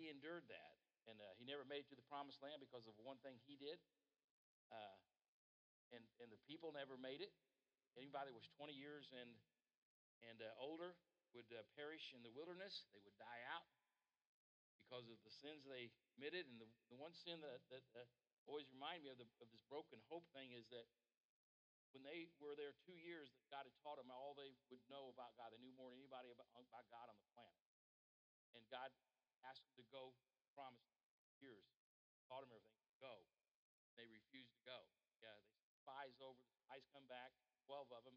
he endured that. And uh, he never made it to the promised land because of one thing he did. Uh, and, and the people never made it. Anybody that was 20 years and, and uh, older would uh, perish in the wilderness. They would die out because of the sins they committed. And the, the one sin that, that, always remind me of, the, of this broken hope thing is that when they were there two years, that God had taught them all they would know about God. They knew more than anybody about, about God on the planet. And God asked them to go promise years, taught them everything, go. They refused to go. Yeah, they spies over. The spies come back, 12 of them.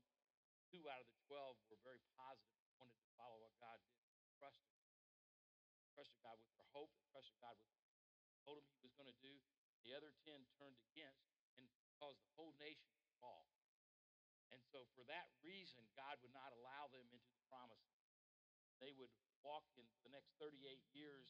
Two out of the 12 were very positive, wanted to follow what God did, trusted, trusted God with their hope, trusted God with told him he was going to do. The other 10 turned against and caused the whole nation to fall. And so, for that reason, God would not allow them into the promised land. They would walk in the next 38 years,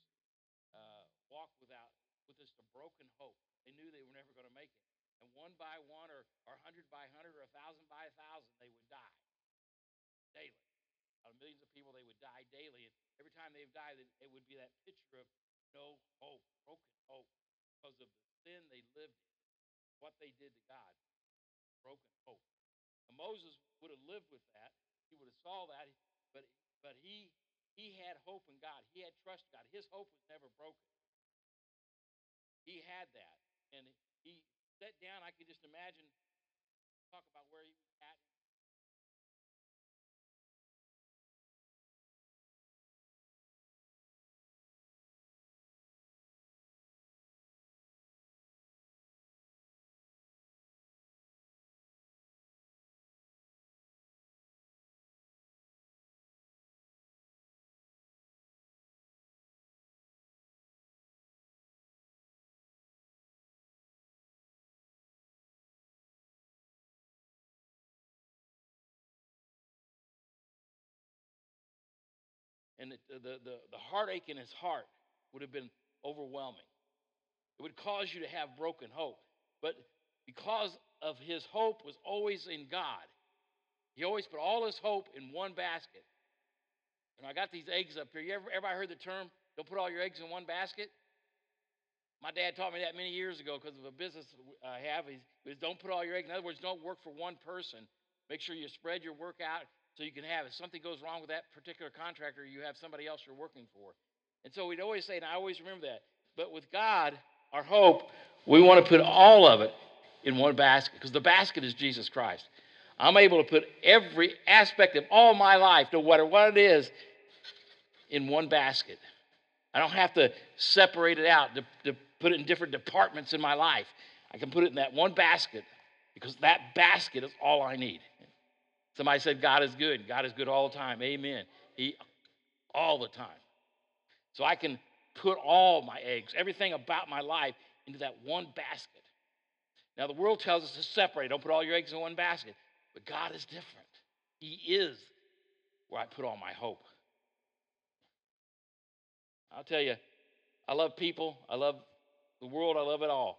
uh, walk without, with just a broken hope. They knew they were never going to make it. And one by one, or, or 100 by 100, or 1,000 by 1,000, they would die daily. Out of millions of people, they would die daily. And every time they died, it, would be that picture of no hope, broken hope, because of the sin they lived in, what they did to God, broken hope. Now, Moses would have lived with that. He would have saw that, but but he he had hope in God. He had trust in God. His hope was never broken. He had that, and he sat down. I could just imagine talk about where he was at and the, the, the, heartache in his heart would have been overwhelming. It would cause you to have broken hope. But because of his hope was always in God, he always put all his hope in one basket. And I got these eggs up here. You ever, ever heard the term, don't put all your eggs in one basket? My dad taught me that many years ago because of a business I have. Was don't put all your eggs. In other words, don't work for one person. Make sure you spread your work out so you can have, if something goes wrong with that particular contractor, you have somebody else you're working for. And so we'd always say, and I always remember that. But with God, our hope, we want to put all of it in one basket because the basket is Jesus Christ. I'm able to put every aspect of all my life, no matter what it is, in one basket. I don't have to separate it out to, to put it in different departments in my life. I can put it in that one basket because that basket is all I need. Somebody said, God is good. God is good all the time. Amen. He, all the time. So I can put all my eggs, everything about my life, into that one basket. Now, the world tells us to separate. Don't put all your eggs in one basket. But God is different. He is where I put all my hope. I'll tell you, I love people. I love the world. I love it all.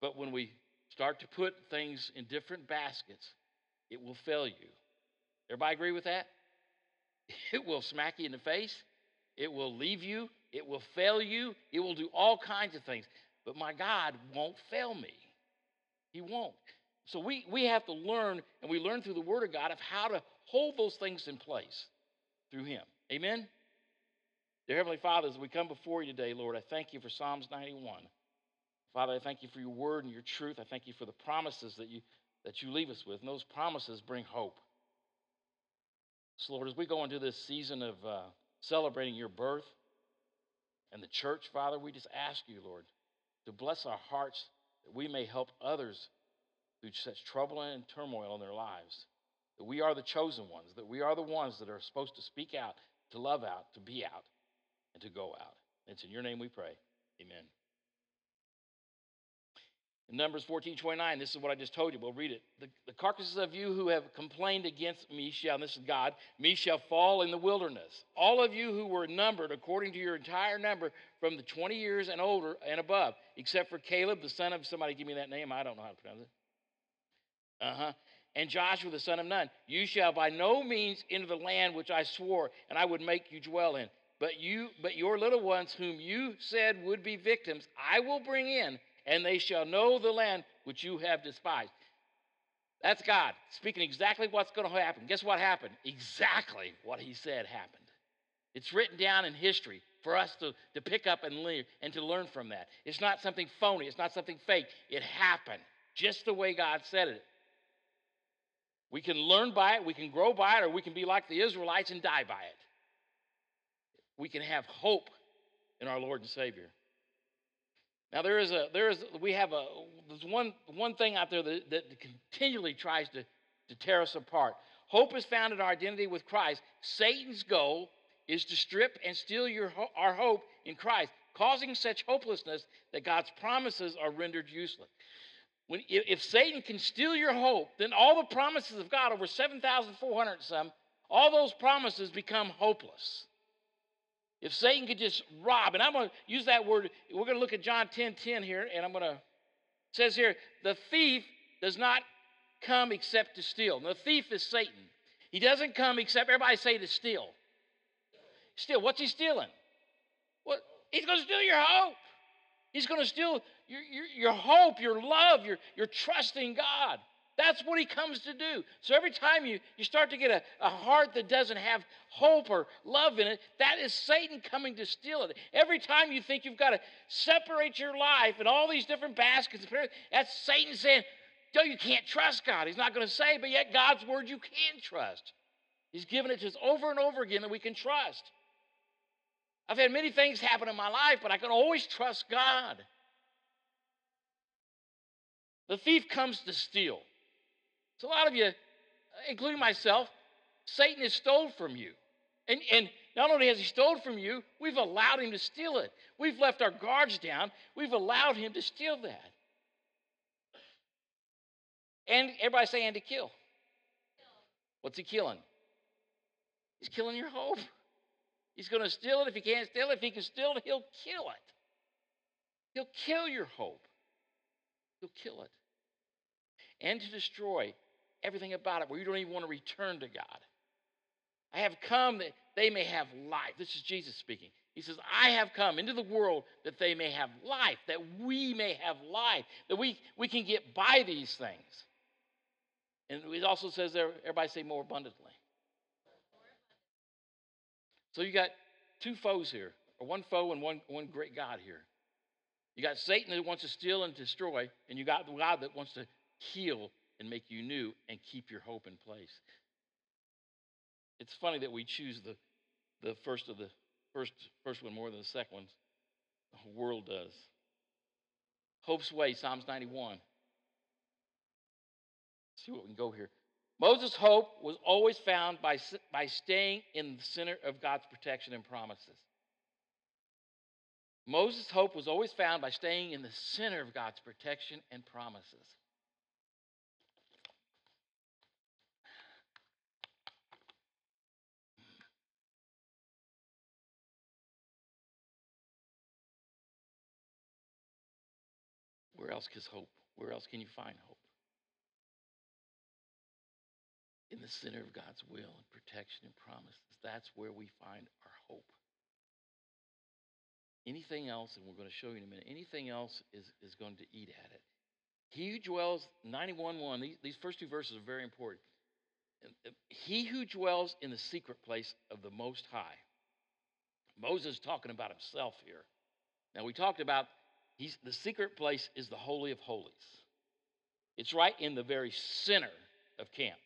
But when we start to put things in different baskets, it will fail you. Everybody agree with that? It will smack you in the face. It will leave you. It will fail you. It will do all kinds of things. But my God won't fail me. He won't. So we, we have to learn, and we learn through the Word of God of how to hold those things in place through Him. Amen? Dear Heavenly Father, as we come before you today, Lord, I thank you for Psalms 91. Father, I thank you for your word and your truth. I thank you for the promises that you that you leave us with. And those promises bring hope. So, Lord, as we go into this season of uh, celebrating your birth and the church, Father, we just ask you, Lord, to bless our hearts that we may help others through such trouble and turmoil in their lives. That we are the chosen ones, that we are the ones that are supposed to speak out, to love out, to be out, and to go out. It's in your name we pray. Amen. In Numbers 14, 29, this is what I just told you. We'll read it. The, the carcasses of you who have complained against me shall, this is God, me shall fall in the wilderness. All of you who were numbered according to your entire number from the 20 years and older and above, except for Caleb, the son of somebody, give me that name. I don't know how to pronounce it. Uh huh. And Joshua, the son of Nun, you shall by no means enter the land which I swore, and I would make you dwell in. but you but your little ones whom you said would be victims, I will bring in, and they shall know the land which you have despised. That's God speaking exactly what's going to happen. Guess what happened? Exactly what he said happened. It's written down in history for us to, to pick up and, learn, and to learn from that. It's not something phony, it's not something fake. It happened just the way God said it. We can learn by it, we can grow by it, or we can be like the Israelites and die by it. We can have hope in our Lord and Savior. Now there is a there is we have a there's one one thing out there that, that continually tries to, to tear us apart. Hope is found in our identity with Christ. Satan's goal is to strip and steal your our hope in Christ, causing such hopelessness that God's promises are rendered useless. When, if Satan can steal your hope, then all the promises of God, over 7,400 some, all those promises become hopeless. If Satan could just rob, and I'm going to use that word, we're going to look at John 10 10 here, and I'm going to, says here, the thief does not come except to steal. the thief is Satan. He doesn't come except, everybody say to steal. Steal. What's he stealing? What? He's going to steal your hope. He's going to steal your, your, your hope, your love, your, your trust in God. That's what he comes to do. So every time you, you start to get a, a heart that doesn't have hope or love in it, that is Satan coming to steal it. Every time you think you've got to separate your life and all these different baskets, that's Satan saying, no, you can't trust God. He's not going to say, but yet God's word you can trust. He's given it to us over and over again that we can trust. I've had many things happen in my life, but I can always trust God. The thief comes to steal. So a lot of you, uh, including myself, Satan has stole from you. And, and not only has he stolen from you, we've allowed him to steal it. We've left our guards down. We've allowed him to steal that. And everybody say, and to kill. What's he killing? He's killing your hope. He's going to steal it. If he can't steal it, if he can steal it, he'll kill it. He'll kill your hope. He'll kill it. And to destroy everything about it where you don't even want to return to God. I have come that they may have life. This is Jesus speaking. He says, I have come into the world that they may have life, that we may have life, that we, we can get by these things. And it also says there, everybody say more abundantly. So you got two foes here, or one foe and one, one great God here. You got Satan that wants to steal and destroy, and you got God that wants to heal and make you new and keep your hope in place. It's funny that we choose the, the first of the first first one more than the second one. The world does. Hope's way, Psalms 91. Let's see what we can go here. Moses' hope was always found by, by staying in the center of God's protection and promises. Moses' hope was always found by staying in the center of God's protection and promises. Where else is hope? Where else can you find hope? in the center of God's will and protection and promises. That's where we find our hope. Anything else, and we're going to show you in a minute, anything else is, is going to eat at it. He who dwells, 91 1, these, these first two verses are very important. He who dwells in the secret place of the Most High. Moses talking about himself here. Now, we talked about he's, the secret place is the Holy of Holies. It's right in the very center of camp.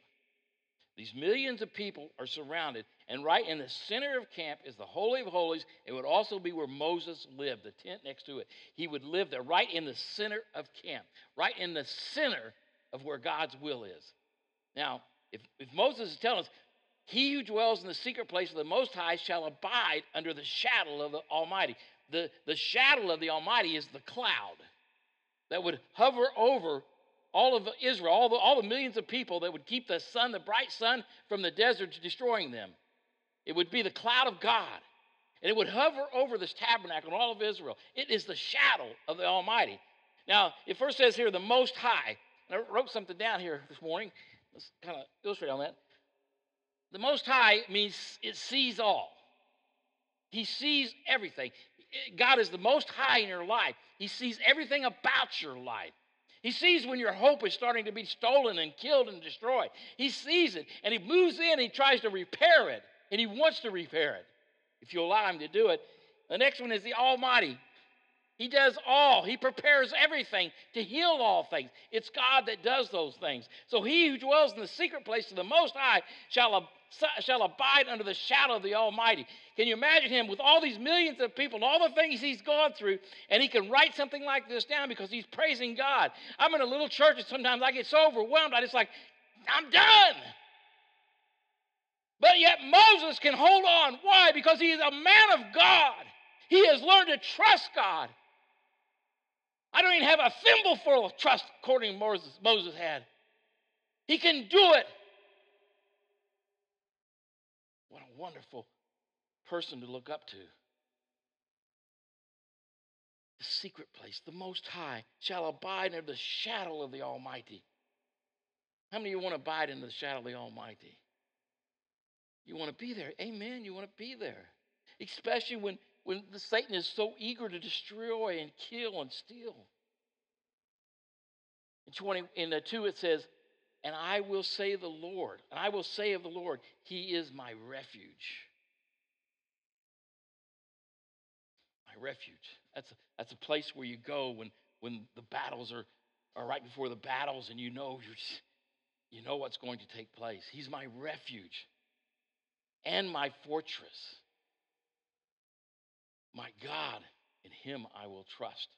These millions of people are surrounded, and right in the center of camp is the Holy of Holies. It would also be where Moses lived, the tent next to it. He would live there, right in the center of camp, right in the center of where God's will is. Now, if, if Moses is telling us, he who dwells in the secret place of the Most High shall abide under the shadow of the Almighty. The, the shadow of the Almighty is the cloud that would hover over all of Israel, all the, all the millions of people that would keep the sun, the bright sun, from the desert destroying them. It would be the cloud of God. And it would hover over this tabernacle and all of Israel. It is the shadow of the Almighty. Now, it first says here, the Most High. And I wrote something down here this morning. Let's kind of illustrate on that. The Most High means it sees all. He sees everything. God is the most high in your life. He sees everything about your life. He sees when your hope is starting to be stolen and killed and destroyed. He sees it and he moves in, he tries to repair it, and he wants to repair it if you allow him to do it. The next one is the Almighty. He does all. He prepares everything to heal all things. It's God that does those things. So he who dwells in the secret place of the Most High shall, shall abide under the shadow of the Almighty. Can you imagine him with all these millions of people and all the things he's gone through, and he can write something like this down because he's praising God? I'm in a little church, and sometimes I get so overwhelmed, I just like, I'm done. But yet Moses can hold on. Why? Because he is a man of God. He has learned to trust God. I don't even have a thimble full of trust, according to Moses, Moses had. He can do it. Wonderful person to look up to. The secret place, the Most High, shall abide under the shadow of the Almighty. How many of you want to abide in the shadow of the Almighty? You want to be there. Amen. You want to be there. Especially when, when the Satan is so eager to destroy and kill and steal. In 20 in the 2 it says, and I will say the Lord, and I will say of the Lord, He is my refuge. My refuge. That's a, that's a place where you go when, when the battles are, are right before the battles and you know just, you know what's going to take place. He's my refuge and my fortress. My God, in him I will trust.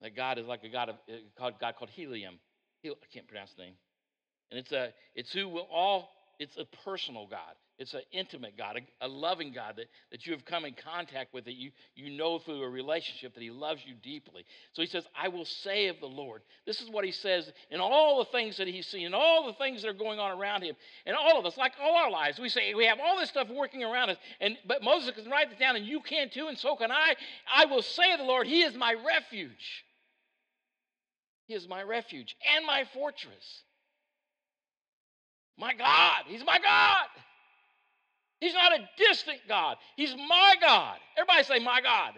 That God is like a God of uh, God called Helium. I can't pronounce the name. And it's a it's who will all it's a personal God. It's an intimate God, a, a, loving God that, that you have come in contact with, that you, you know through a relationship that He loves you deeply. So He says, I will say of the Lord. This is what He says in all the things that He's seen, all the things that are going on around Him, and all of us, like all our lives. We say, we have all this stuff working around us, and but Moses can write it down, and you can too, and so can I. I will say of the Lord, He is my refuge. He is my refuge and my fortress. My God, He's my God. He's not a distant God. He's my God. Everybody say, My God.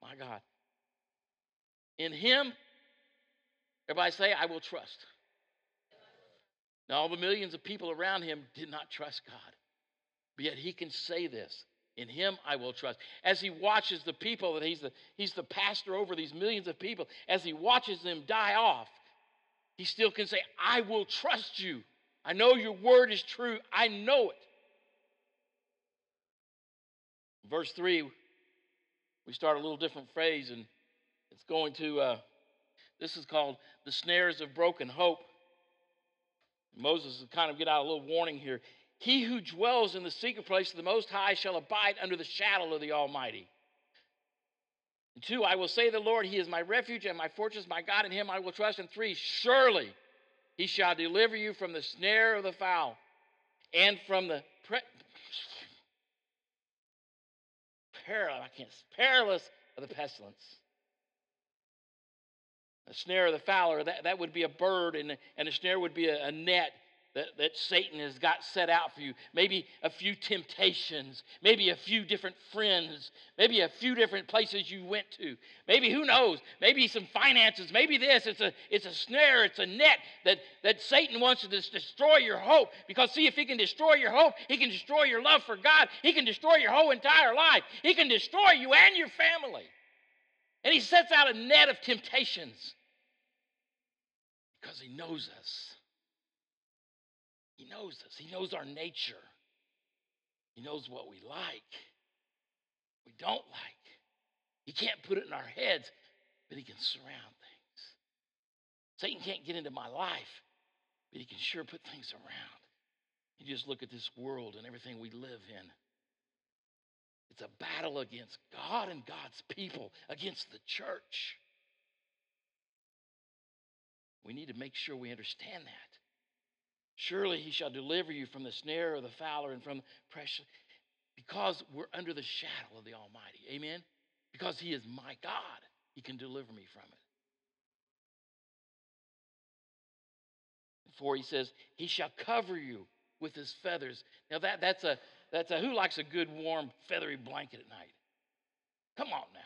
My God. In Him, everybody say, I will trust. Now, all the millions of people around him did not trust God. But yet he can say this in him I will trust. As he watches the people, that he's the, he's the pastor over these millions of people, as he watches them die off, he still can say, I will trust you. I know your word is true. I know it. Verse 3, we start a little different phrase, and it's going to, uh, this is called the snares of broken hope. Moses will kind of get out a little warning here. He who dwells in the secret place of the Most High shall abide under the shadow of the Almighty. And two, I will say the Lord, He is my refuge and my fortress, my God, in Him I will trust. And three, surely He shall deliver you from the snare of the fowl and from the pre- perilous, I can't, perilous of the pestilence. A snare of the fowler, that, that would be a bird, and, and a snare would be a, a net that, that Satan has got set out for you. Maybe a few temptations, maybe a few different friends, maybe a few different places you went to. Maybe who knows? Maybe some finances, maybe this. It's a it's a snare, it's a net that, that Satan wants to destroy your hope. Because see, if he can destroy your hope, he can destroy your love for God, he can destroy your whole entire life. He can destroy you and your family. And he sets out a net of temptations because he knows us. He knows us, He knows our nature, He knows what we like, we don't like. He can't put it in our heads, but He can surround things. Satan can't get into my life, but He can sure put things around. You just look at this world and everything we live in. It's a battle against God and God's people, against the church. We need to make sure we understand that. Surely he shall deliver you from the snare of the fowler and from pressure, because we're under the shadow of the Almighty. Amen? Because he is my God, he can deliver me from it. For he says, He shall cover you with his feathers. Now that, that's a That's a, who likes a good, warm, feathery blanket at night? Come on now.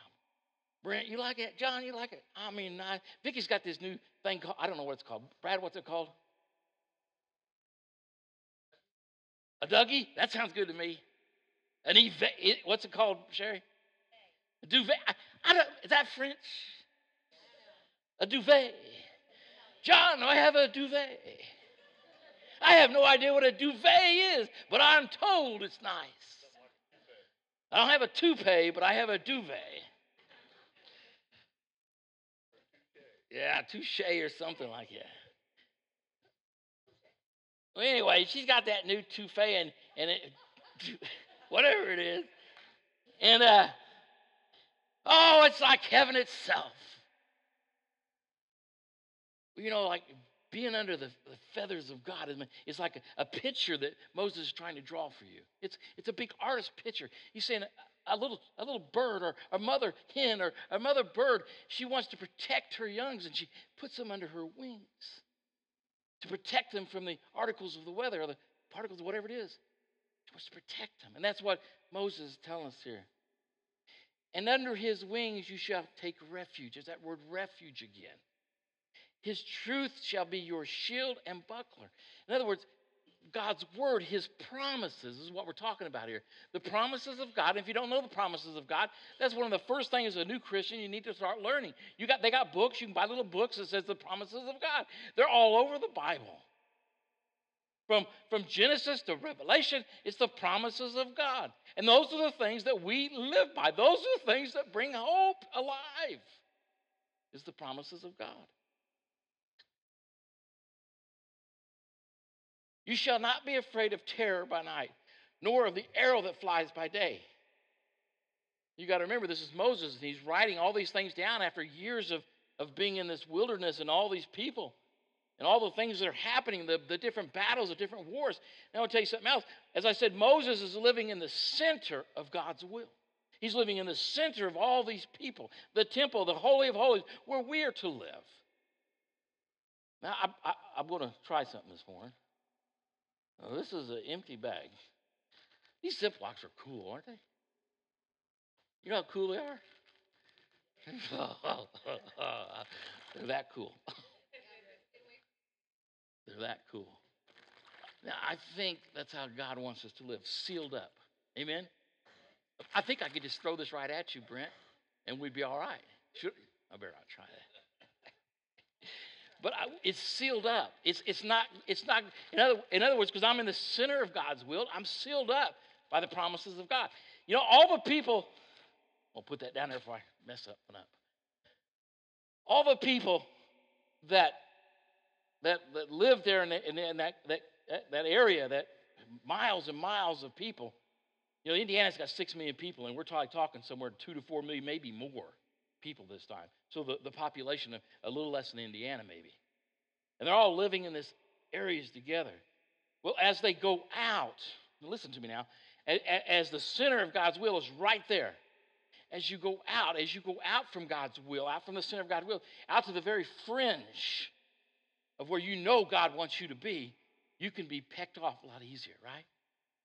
Brent, you like it? John, you like it? I mean, I, Vicky's got this new thing called, I don't know what it's called. Brad, what's it called? A Dougie? That sounds good to me. An Eve, what's it called, Sherry? A duvet. I, I don't, is that French? A duvet. John, I have a duvet. I have no idea what a duvet is, but I'm told it's nice. I don't have a toupee, but I have a duvet. Yeah, touche or something like that. Well, anyway, she's got that new toupee and, and it, whatever it is. And, uh, oh, it's like heaven itself. You know, like being under the, the feathers of God is like a, a, picture that Moses is trying to draw for you. It's, it's a big artist picture. He's saying a, little, a little bird or a mother hen or a mother bird, she wants to protect her youngs and she puts them under her wings to protect them from the articles of the weather or the particles whatever it is. She wants to protect them. And that's what Moses is telling us here. And under his wings you shall take refuge. There's that word refuge again. His truth shall be your shield and buckler. In other words, God's word, his promises, is what we're talking about here. The promises of God. If you don't know the promises of God, that's one of the first things as a new Christian you need to start learning. You got they got books, you can buy little books that says the promises of God. They're all over the Bible. From, from Genesis to Revelation, it's the promises of God. And those are the things that we live by. Those are the things that bring hope alive. Is the promises of God. You shall not be afraid of terror by night, nor of the arrow that flies by day. You got to remember, this is Moses, and he's writing all these things down after years of, of being in this wilderness and all these people and all the things that are happening, the, the different battles, the different wars. Now, I'll tell you something else. As I said, Moses is living in the center of God's will. He's living in the center of all these people, the temple, the Holy of Holies, where we are to live. Now, I, I, I'm going to try something this morning. Oh, this is an empty bag. These Ziplocs are cool, aren't they? You know how cool they are? They're that cool. They're that cool. Now, I think that's how God wants us to live, sealed up. Amen? I think I could just throw this right at you, Brent, and we'd be all right. Should, I better not try that but I, it's sealed up. It's, it's not, it's not in, other, in other words, because I'm in the center of God's will, I'm sealed up by the promises of God. You know, all the people, I'll put that down there before I mess up one up. All the people that that, that live there in, the, in, in that, that, that area, that miles and miles of people. You know, Indiana's got six million people, and we're talking somewhere two to four million, maybe more people this time. So the, the population of a little less than Indiana, maybe. And they're all living in this areas together. Well, as they go out, listen to me now, as the center of God's will is right there. As you go out, as you go out from God's will, out from the center of God's will, out to the very fringe of where you know God wants you to be, you can be pecked off a lot easier, right?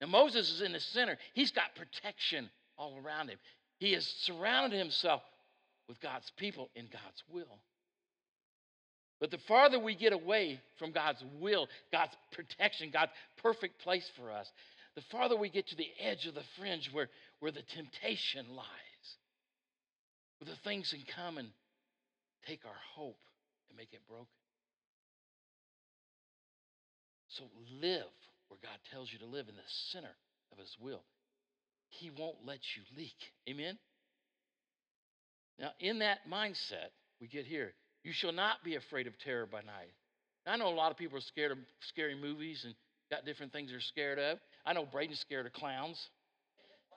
Now, Moses is in the center. He's got protection all around him. He has surrounded himself with God's people in God's will. But the farther we get away from God's will, God's protection, God's perfect place for us, the farther we get to the edge of the fringe where, where the temptation lies, where the things can come and take our hope and make it broken. So live where God tells you to live in the center of His will. He won't let you leak. Amen? Now, in that mindset, we get here. You shall not be afraid of terror by night. I know a lot of people are scared of scary movies and got different things they're scared of. I know Braden's scared of clowns.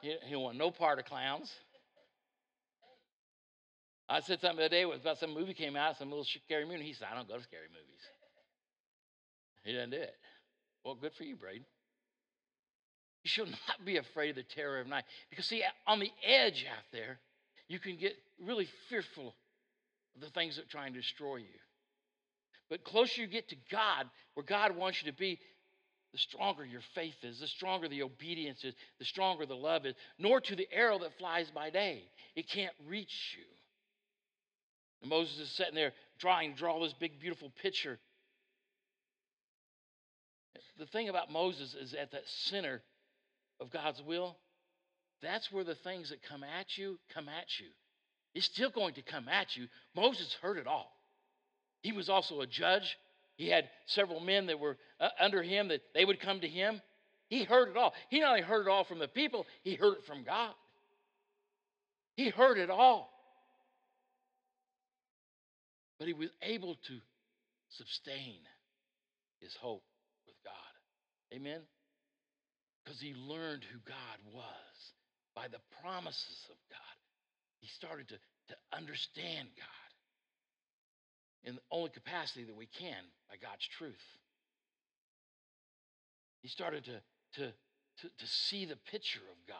He, he want no part of clowns. I said something the other day was about some movie came out, some little scary movie. And he said, I don't go to scary movies. He doesn't do it. Well, good for you, Braden. You should not be afraid of the terror of night. Because, see, on the edge out there, you can get really fearful of the things that try and destroy you. But closer you get to God, where God wants you to be, the stronger your faith is, the stronger the obedience is, the stronger the love is, nor to the arrow that flies by day. It can't reach you. And Moses is sitting there trying to draw this big, beautiful picture. The thing about Moses is at the center of God's will, that's where the things that come at you come at you. It's still going to come at you. Moses heard it all. He was also a judge. He had several men that were uh, under him that they would come to him. He heard it all. He not only heard it all from the people, he heard it from God. He heard it all. But he was able to sustain his hope with God. Amen? Because he learned who God was by the promises of God. He started to, to understand God in the only capacity that we can by God's truth. He started to, to, to, to see the picture of God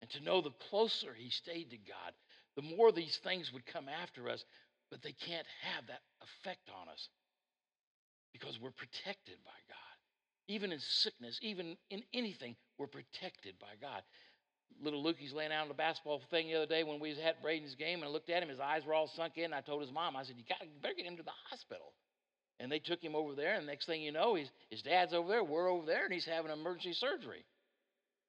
and to know the closer he stayed to God, the more these things would come after us, but they can't have that effect on us because we're protected by God. Even in sickness, even in anything, we're protected by God little Lukey's laying out on the basketball thing the other day when we was at Braden's game, and I looked at him. His eyes were all sunk in. I told his mom, I said, "You got better get him to the hospital." And they took him over there, and next thing you know, he's, his dad's over there, we're over there, and he's having emergency surgery.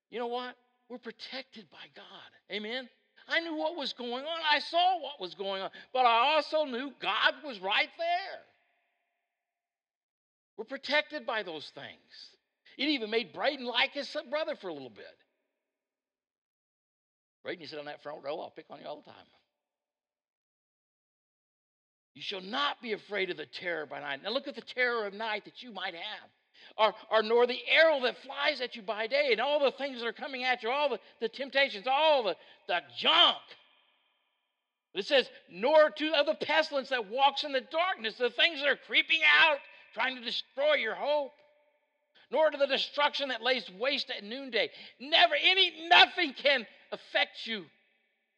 You know what? We're protected by God. Amen. I knew what was going on. I saw what was going on, but I also knew God was right there. We're protected by those things. It even made Braden like his brother for a little bit. Braden, you sit on that front row, I'll pick on you all the time. You shall not be afraid of the terror by night. Now look at the terror of night that you might have. Or, or nor the arrow that flies at you by day, and all the things that are coming at you, all the, the temptations, all the, the junk. It says, nor to of the pestilence that walks in the darkness, the things that are creeping out, trying to destroy your hope nor to the destruction that lays waste at noonday. Never any nothing can affect you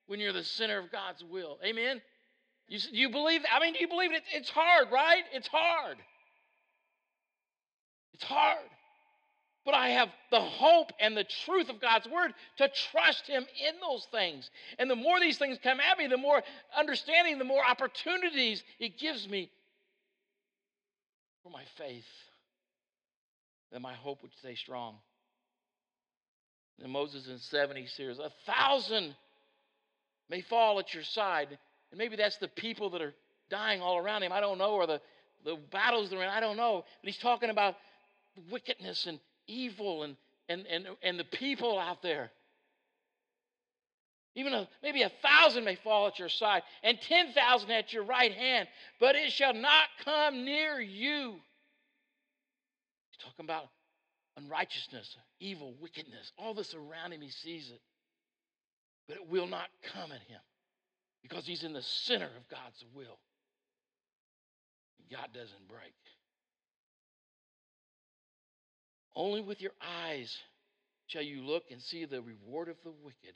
when you're the center of God's will. Amen. You, you believe? I mean, do you believe it? It's hard, right? It's hard. It's hard. But I have the hope and the truth of God's word to trust Him in those things. And the more these things come at me, the more understanding, the more opportunities it gives me for my faith that my hope would stay strong. And Moses in 70 says, A thousand may fall at your side. And maybe that's the people that are dying all around him. I don't know. Or the, the battles they're in. I don't know. But he's talking about wickedness and evil and, and, and, and the people out there. Even a, maybe a thousand may fall at your side and 10,000 at your right hand, but it shall not come near you. He's talking about unrighteousness, evil, wickedness, all this around him. He sees it. But it will not come at him because he's in the center of God's will. God doesn't break. Only with your eyes shall you look and see the reward of the wicked.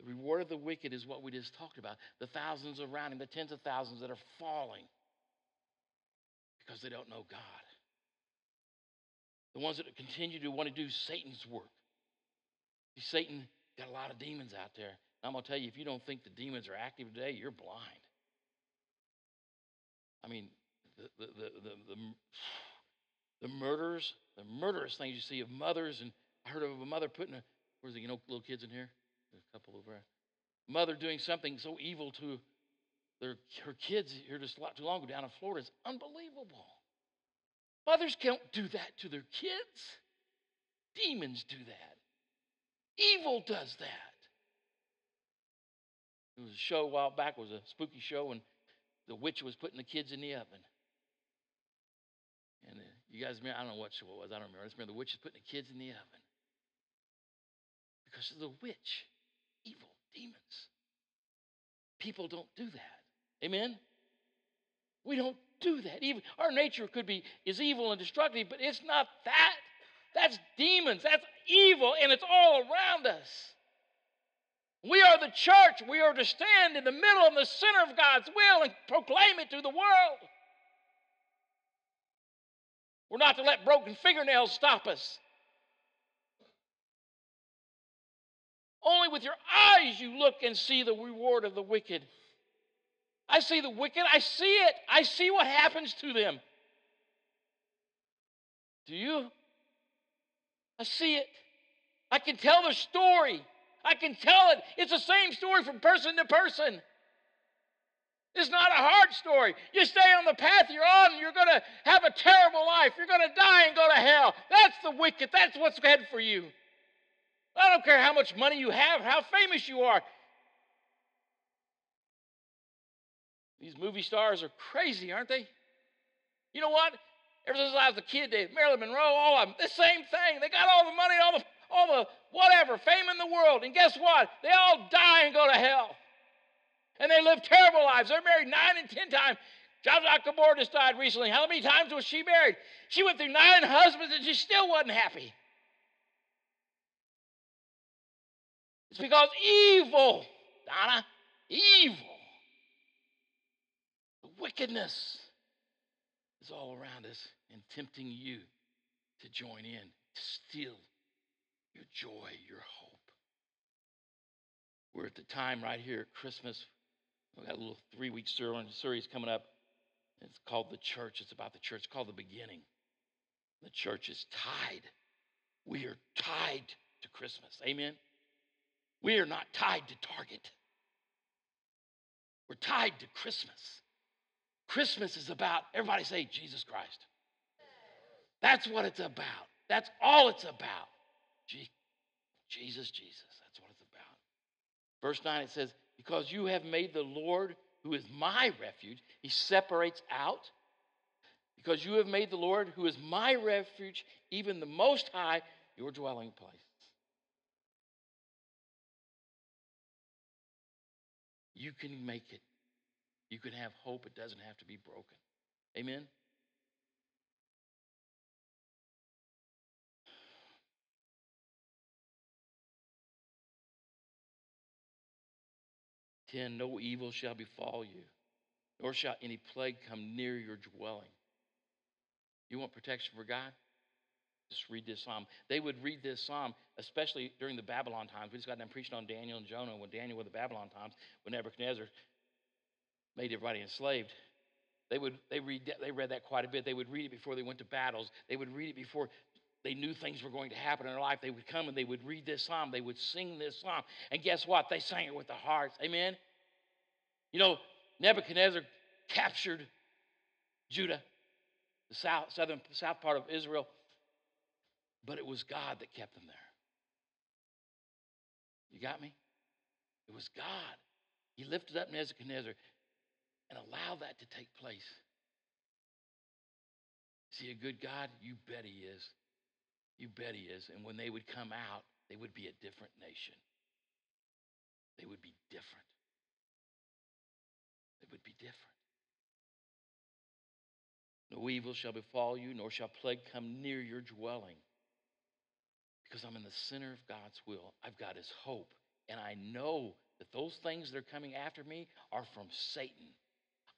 The reward of the wicked is what we just talked about the thousands around him, the tens of thousands that are falling because they don't know God the ones that continue to want to do Satan's work. See, Satan got a lot of demons out there. And I'm going to tell you, if you don't think the demons are active today, you're blind. I mean, the, the, the, the, murders, the murderous things you see of mothers, and I heard of a mother putting a, where's the, you know, little kids in here? A couple over there. Mother doing something so evil to their, her kids here just not too long ago down in Florida. It's unbelievable. Mothers can't do that to their kids. Demons do that. Evil does that. There was a show a while back, it was a spooky show, and the witch was putting the kids in the oven. And uh, you guys remember, I don't know what show it was, I don't remember. I just remember the witch is putting the kids in the oven. Because of the witch, evil, demons. People don't do that. Amen? We don't do that. Even our nature could be is evil and destructive, but it's not that. That's demons. That's evil, and it's all around us. We are the church. We are to stand in the middle of the center of God's will and proclaim it to the world. We're not to let broken fingernails stop us. Only with your eyes you look and see the reward of the wicked. I see the wicked, I see it. I see what happens to them. Do you? I see it. I can tell the story. I can tell it. It's the same story from person to person. It's not a hard story. You stay on the path you're on, you're going to have a terrible life. You're going to die and go to hell. That's the wicked. That's what's ahead for you. I don't care how much money you have, how famous you are. These movie stars are crazy, aren't they? You know what? Ever since I was a kid, they, Marilyn Monroe, all of them, the same thing. They got all the money, all the, all the whatever, fame in the world. And guess what? They all die and go to hell. And they live terrible lives. They're married nine and ten times. Zsa Gabor just died recently. How many times was she married? She went through nine husbands and she still wasn't happy. It's because evil, Donna, evil, the wickedness is all around us and tempting you to join in, to steal your joy, your hope. We're at the time right here at Christmas. We've got a little three week series coming up. It's called The Church. It's about the church. It's called The Beginning. The church is tied. We are tied to Christmas. Amen. We are not tied to Target. We're tied to Christmas. Christmas is about, everybody say Jesus Christ. That's what it's about. That's all it's about. Jesus, Jesus. That's what it's about. Verse 9 it says, Because you have made the Lord, who is my refuge, he separates out. Because you have made the Lord, who is my refuge, even the Most High, your dwelling place. You can make it. You can have hope. It doesn't have to be broken. Amen? 10 No evil shall befall you, nor shall any plague come near your dwelling. You want protection for God? Just read this psalm. They would read this psalm, especially during the Babylon times. We just got done preaching on Daniel and Jonah when Daniel were the Babylon times, when Nebuchadnezzar made everybody enslaved. They would they read they read that quite a bit. They would read it before they went to battles. They would read it before they knew things were going to happen in their life. They would come and they would read this psalm. They would sing this psalm. And guess what? They sang it with their hearts. Amen. You know, Nebuchadnezzar captured Judah, the south, southern south part of Israel, but it was God that kept them there. You got me? It was God. He lifted up Nebuchadnezzar and allowed that to take place. See, a good God? You bet He is. You bet he is. And when they would come out, they would be a different nation. They would be different. They would be different. No evil shall befall you, nor shall plague come near your dwelling. Because I'm in the center of God's will. I've got his hope. And I know that those things that are coming after me are from Satan.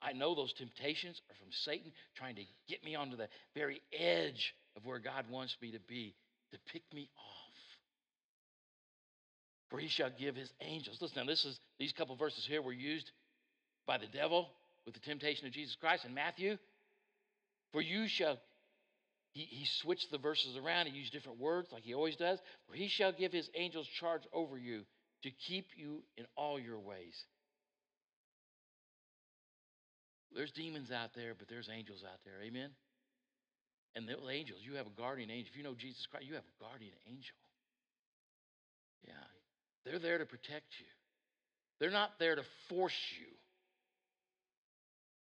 I know those temptations are from Satan trying to get me onto the very edge of where God wants me to be, to pick me off. For he shall give his angels. Listen, now this is these couple verses here were used by the devil with the temptation of Jesus Christ in Matthew. For you shall, he, he switched the verses around. He used different words like he always does. For he shall give his angels charge over you to keep you in all your ways. There's demons out there, but there's angels out there. Amen? And the angels, you have a guardian angel. If you know Jesus Christ, you have a guardian angel. Yeah. They're there to protect you. They're not there to force you.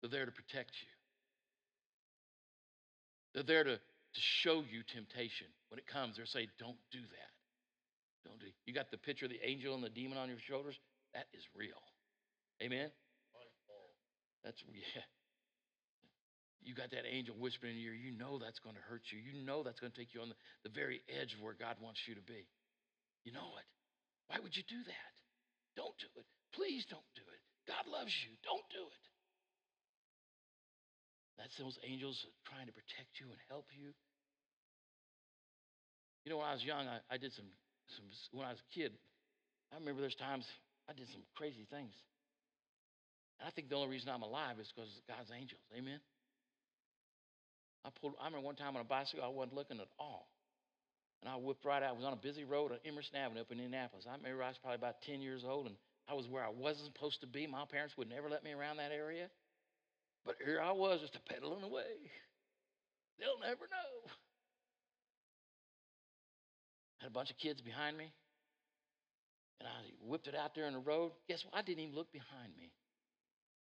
They're there to protect you. They're there to, to show you temptation. When it comes, they're say, Don't do that. Don't do You got the picture of the angel and the demon on your shoulders? That is real. Amen? That's yeah you got that angel whispering in your ear, you know that's going to hurt you. You know that's going to take you on the, the very edge of where God wants you to be. You know it. Why would you do that? Don't do it. Please don't do it. God loves you. Don't do it. That's those angels trying to protect you and help you. You know, when I was young, I, I did some, some, when I was a kid, I remember there's times I did some crazy things. And I think the only reason I'm alive is because God's angels. Amen. I pulled, I remember one time on a bicycle, I wasn't looking at all. And I whipped right out. I was on a busy road on Emerson Avenue up in Indianapolis. I remember I was probably about 10 years old and I was where I wasn't supposed to be. My parents would never let me around that area. But here I was just a pedaling away. They'll never know. Had a bunch of kids behind me. And I whipped it out there in the road. Guess what? I didn't even look behind me.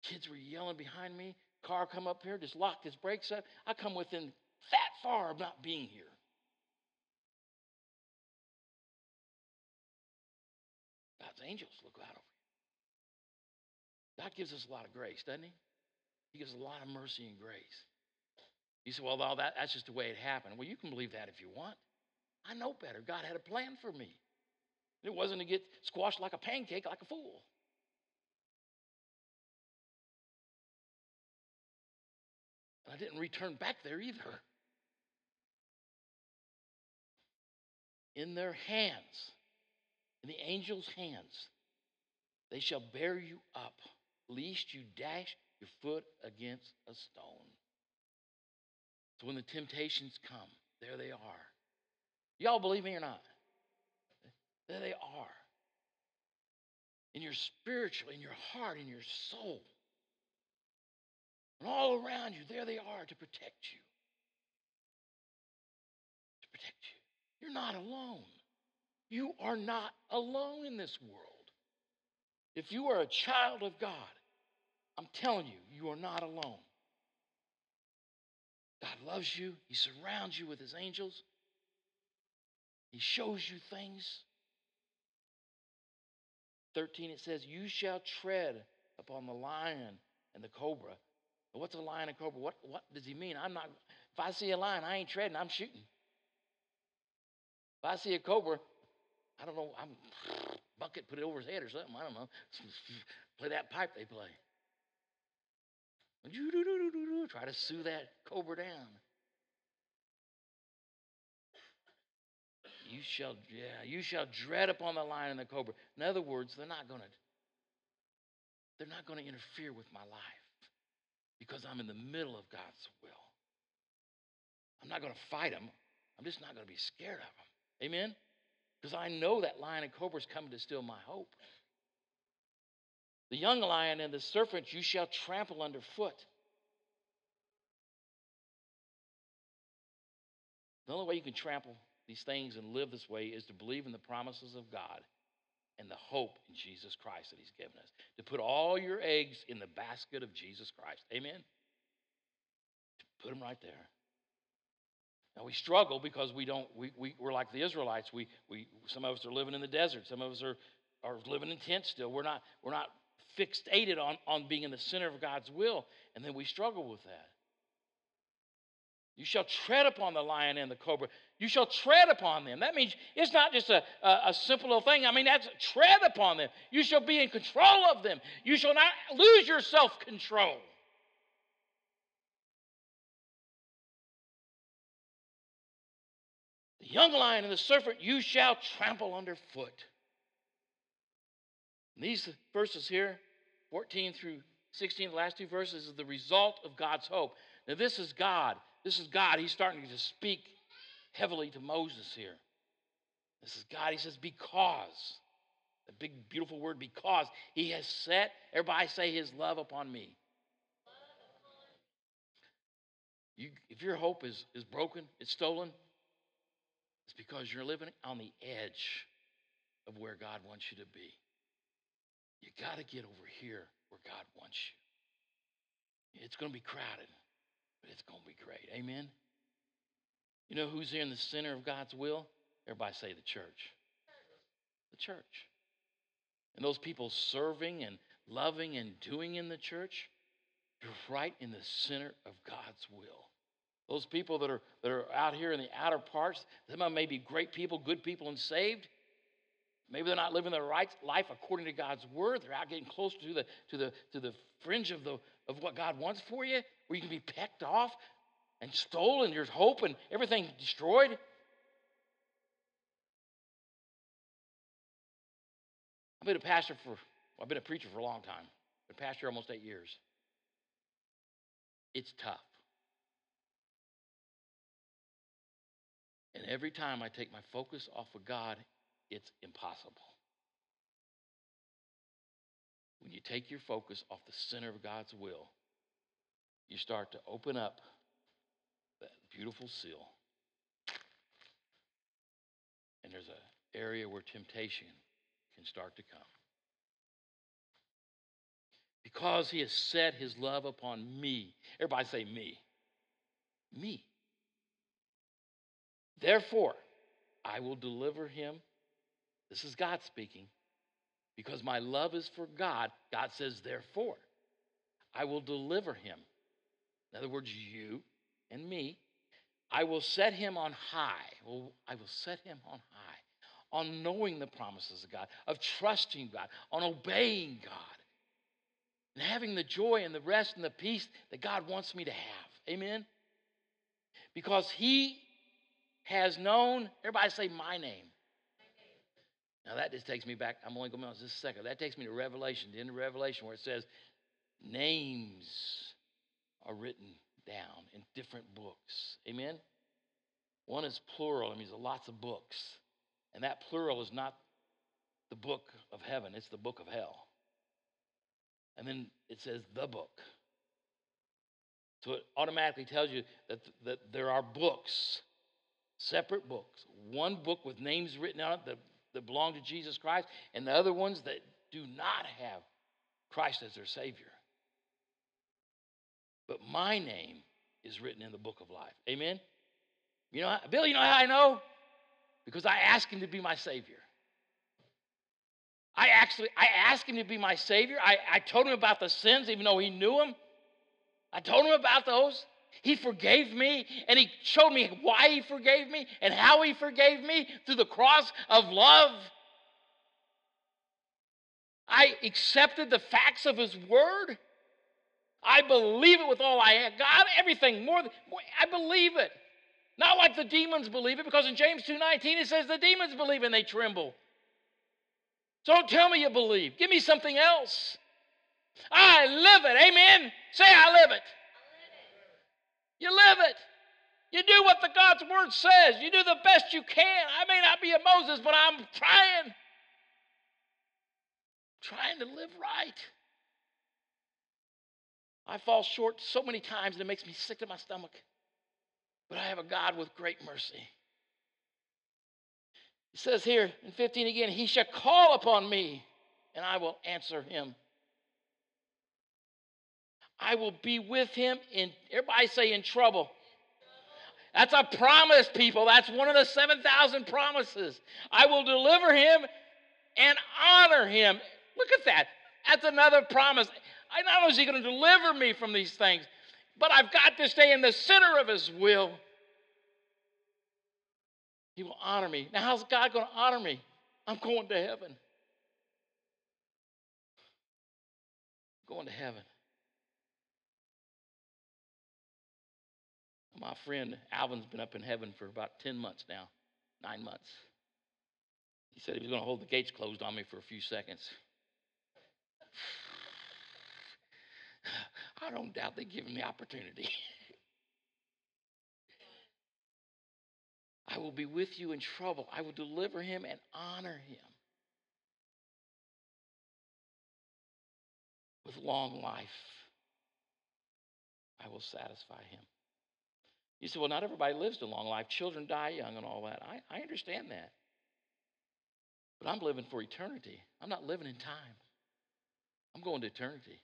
Kids were yelling behind me. Car come up here, just locked his brakes up. I come within that far of not being here. God's angels look out over you. God gives us a lot of grace, doesn't he? He gives a lot of mercy and grace. You say, well, that, that's just the way it happened. Well, you can believe that if you want. I know better. God had a plan for me. It wasn't to get squashed like a pancake, like a fool. And I didn't return back there either. In their hands, in the angel's hands, they shall bear you up, lest you dash your foot against a stone. So when the temptations come, there they are. Y'all believe me or not? There they are. In your spiritual, in your heart, in your soul. And all around you, there they are to protect you. To protect you. You're not alone. You are not alone in this world. If you are a child of God, I'm telling you, you are not alone. God loves you, He surrounds you with His angels, He shows you things. 13, it says, You shall tread upon the lion and the cobra. What's a lion and cobra? What, what does he mean? I'm not, if I see a lion, I ain't treading, I'm shooting. If I see a cobra, I don't know, I'm bucket, put it over his head or something. I don't know. Play that pipe they play. Try to sue that cobra down. You shall, yeah, you shall dread upon the lion and the cobra. In other words, they're not going to, they're not going to interfere with my life because I'm in the middle of God's will. I'm not going to fight them. I'm just not going to be scared of them. Amen? Because I know that lion and cobra is coming to steal my hope. The young lion and the serpent you shall trample underfoot. The only way you can trample these things and live this way is to believe in the promises of God and the hope in Jesus Christ that He's given us. To put all your eggs in the basket of Jesus Christ. Amen? Put them right there. Now we struggle because we don't, we, we, we're like the Israelites. We, we, some of us are living in the desert. Some of us are, are living in tents still. We're not, we're not fixated on, on being in the center of God's will, and then we struggle with that. You shall tread upon the lion and the cobra. You shall tread upon them. That means it's not just a, a, a, simple little thing. I mean, that's tread upon them. You shall be in control of them. You shall not lose your self control. The young lion and the serpent you shall trample underfoot. these verses here 14 through 16, the last two verses, is the result of God's hope. Now, this is God. This is God. He's starting to speak heavily to Moses here. This is God. He says, because. The big, beautiful word, because. He has set, everybody say, his love upon me. You, if your hope is, is broken, it's stolen, it's because you're living on the edge of where God wants you to be. You got to get over here where God wants you. It's going to be crowded, but it's going to be great. Amen. You know who's here in the center of God's will? Everybody say the church. The church. And those people serving and loving and doing in the church, you're right in the center of God's will. Those people that are, that are out here in the outer parts, them may be great people, good people, and saved, Maybe they're not living their right life according to God's word. They're out getting closer to the to the to the fringe of the of what God wants for you, where you can be pecked off and stolen, your hope and everything destroyed. I've been a pastor for, well, I've been a preacher for a long time. Been a pastor almost eight years. It's tough. And every time I take my focus off of God, it's impossible. When you take your focus off the center of God's will, you start to open up that beautiful seal. And there's an area where temptation can start to come. Because he has set his love upon me. Everybody say me. Me. Therefore, I will deliver him. This is God speaking. Because my love is for God, God says, therefore, I will deliver him. In other words, you and me. I will set him on high. Well, I will set him on high, on knowing the promises of God, of trusting God, on obeying God, and having the joy and the rest and the peace that God wants me to have. Amen? Because he has known, everybody say my name. Now that just takes me back. I'm only going to just a second. That takes me to Revelation, the end of Revelation, where it says, names are written down in different books. Amen? One is plural, it means lots of books. And that plural is not the book of heaven, it's the book of hell. And then it says the book. So it automatically tells you that, that there are books, separate books. One book with names written on it that, that belong to Jesus Christ, and the other ones that do not have Christ as their Savior. But my name is written in the book of life. Amen? You know, Bill, you know how I know? Because I asked him to be my Savior. I actually, I asked him to be my Savior. I, I told him about the sins, even though he knew them. I told him about those. He forgave me, and he showed me why he forgave me and how he forgave me through the cross of love. I accepted the facts of his word. I believe it with all I have. God, everything more, than, I believe it. Not like the demons believe it, because in James 2:19 it says the demons believe and they tremble. So don't tell me you believe. Give me something else. I live it. Amen. Say I live it. You live it. You do what the God's word says. You do the best you can. I may not be a Moses, but I'm trying. Trying to live right. I fall short so many times and it makes me sick to my stomach. But I have a God with great mercy. It says here in 15 again, He shall call upon me and I will answer him. I will be with him in, everybody say, in trouble. That's a promise, people. That's one of the 7,000 promises. I will deliver him and honor him. Look at that. That's another promise. I not only is he going to deliver me from these things, but I've got to stay in the center of his will. He will honor me. Now, how's God going to honor me? I'm going to heaven. going to heaven. My friend Alvin's been up in heaven for about 10 months now, nine months. He said he was going to hold the gates closed on me for a few seconds. I don't doubt they give him the opportunity. I will be with you in trouble. I will deliver him and honor him with long life. I will satisfy him. You say, well, not everybody lives a long life. Children die young and all that. I, I understand that. But I'm living for eternity. I'm not living in time. I'm going to eternity.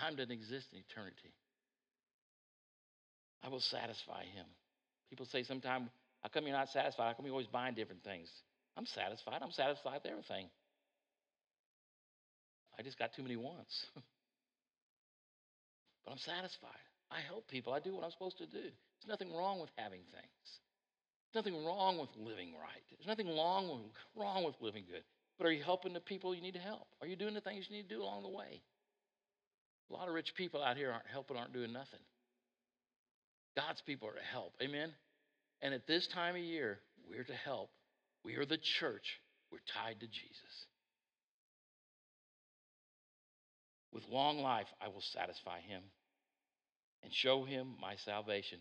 Time doesn't exist in eternity. I will satisfy him. People say sometimes, how come you're not satisfied? How come you're always buying different things? I'm satisfied. I'm satisfied with everything. I just got too many wants. but I'm satisfied. I help people. I do what I'm supposed to do. There's nothing wrong with having things. There's nothing wrong with living right. There's nothing wrong with, wrong with living good. But are you helping the people you need to help? Are you doing the things you need to do along the way? A lot of rich people out here aren't helping, aren't doing nothing. God's people are to help. Amen? And at this time of year, we're to help. We are the church. We're tied to Jesus. With long life, I will satisfy him and show him my salvation.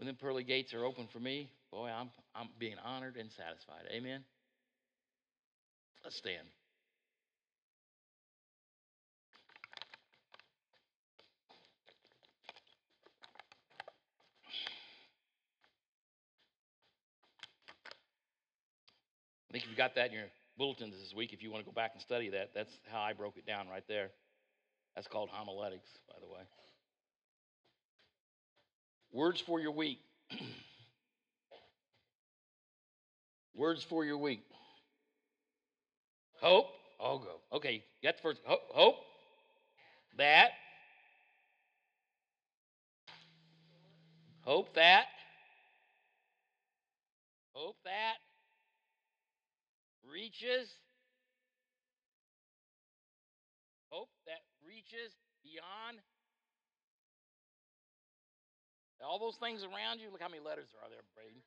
When the pearly gates are open for me, boy, I'm, I'm being honored and satisfied. Amen? Let's stand. I think you've got that in your bulletins this week. If you want to go back and study that, that's how I broke it down right there. That's called homiletics, by the way. Words for your week. Words for your week. Hope. I'll go. Okay, got the first. Hope that. Hope that. Hope that reaches. Hope that reaches beyond all those things around you. Look how many letters there are there, Braden.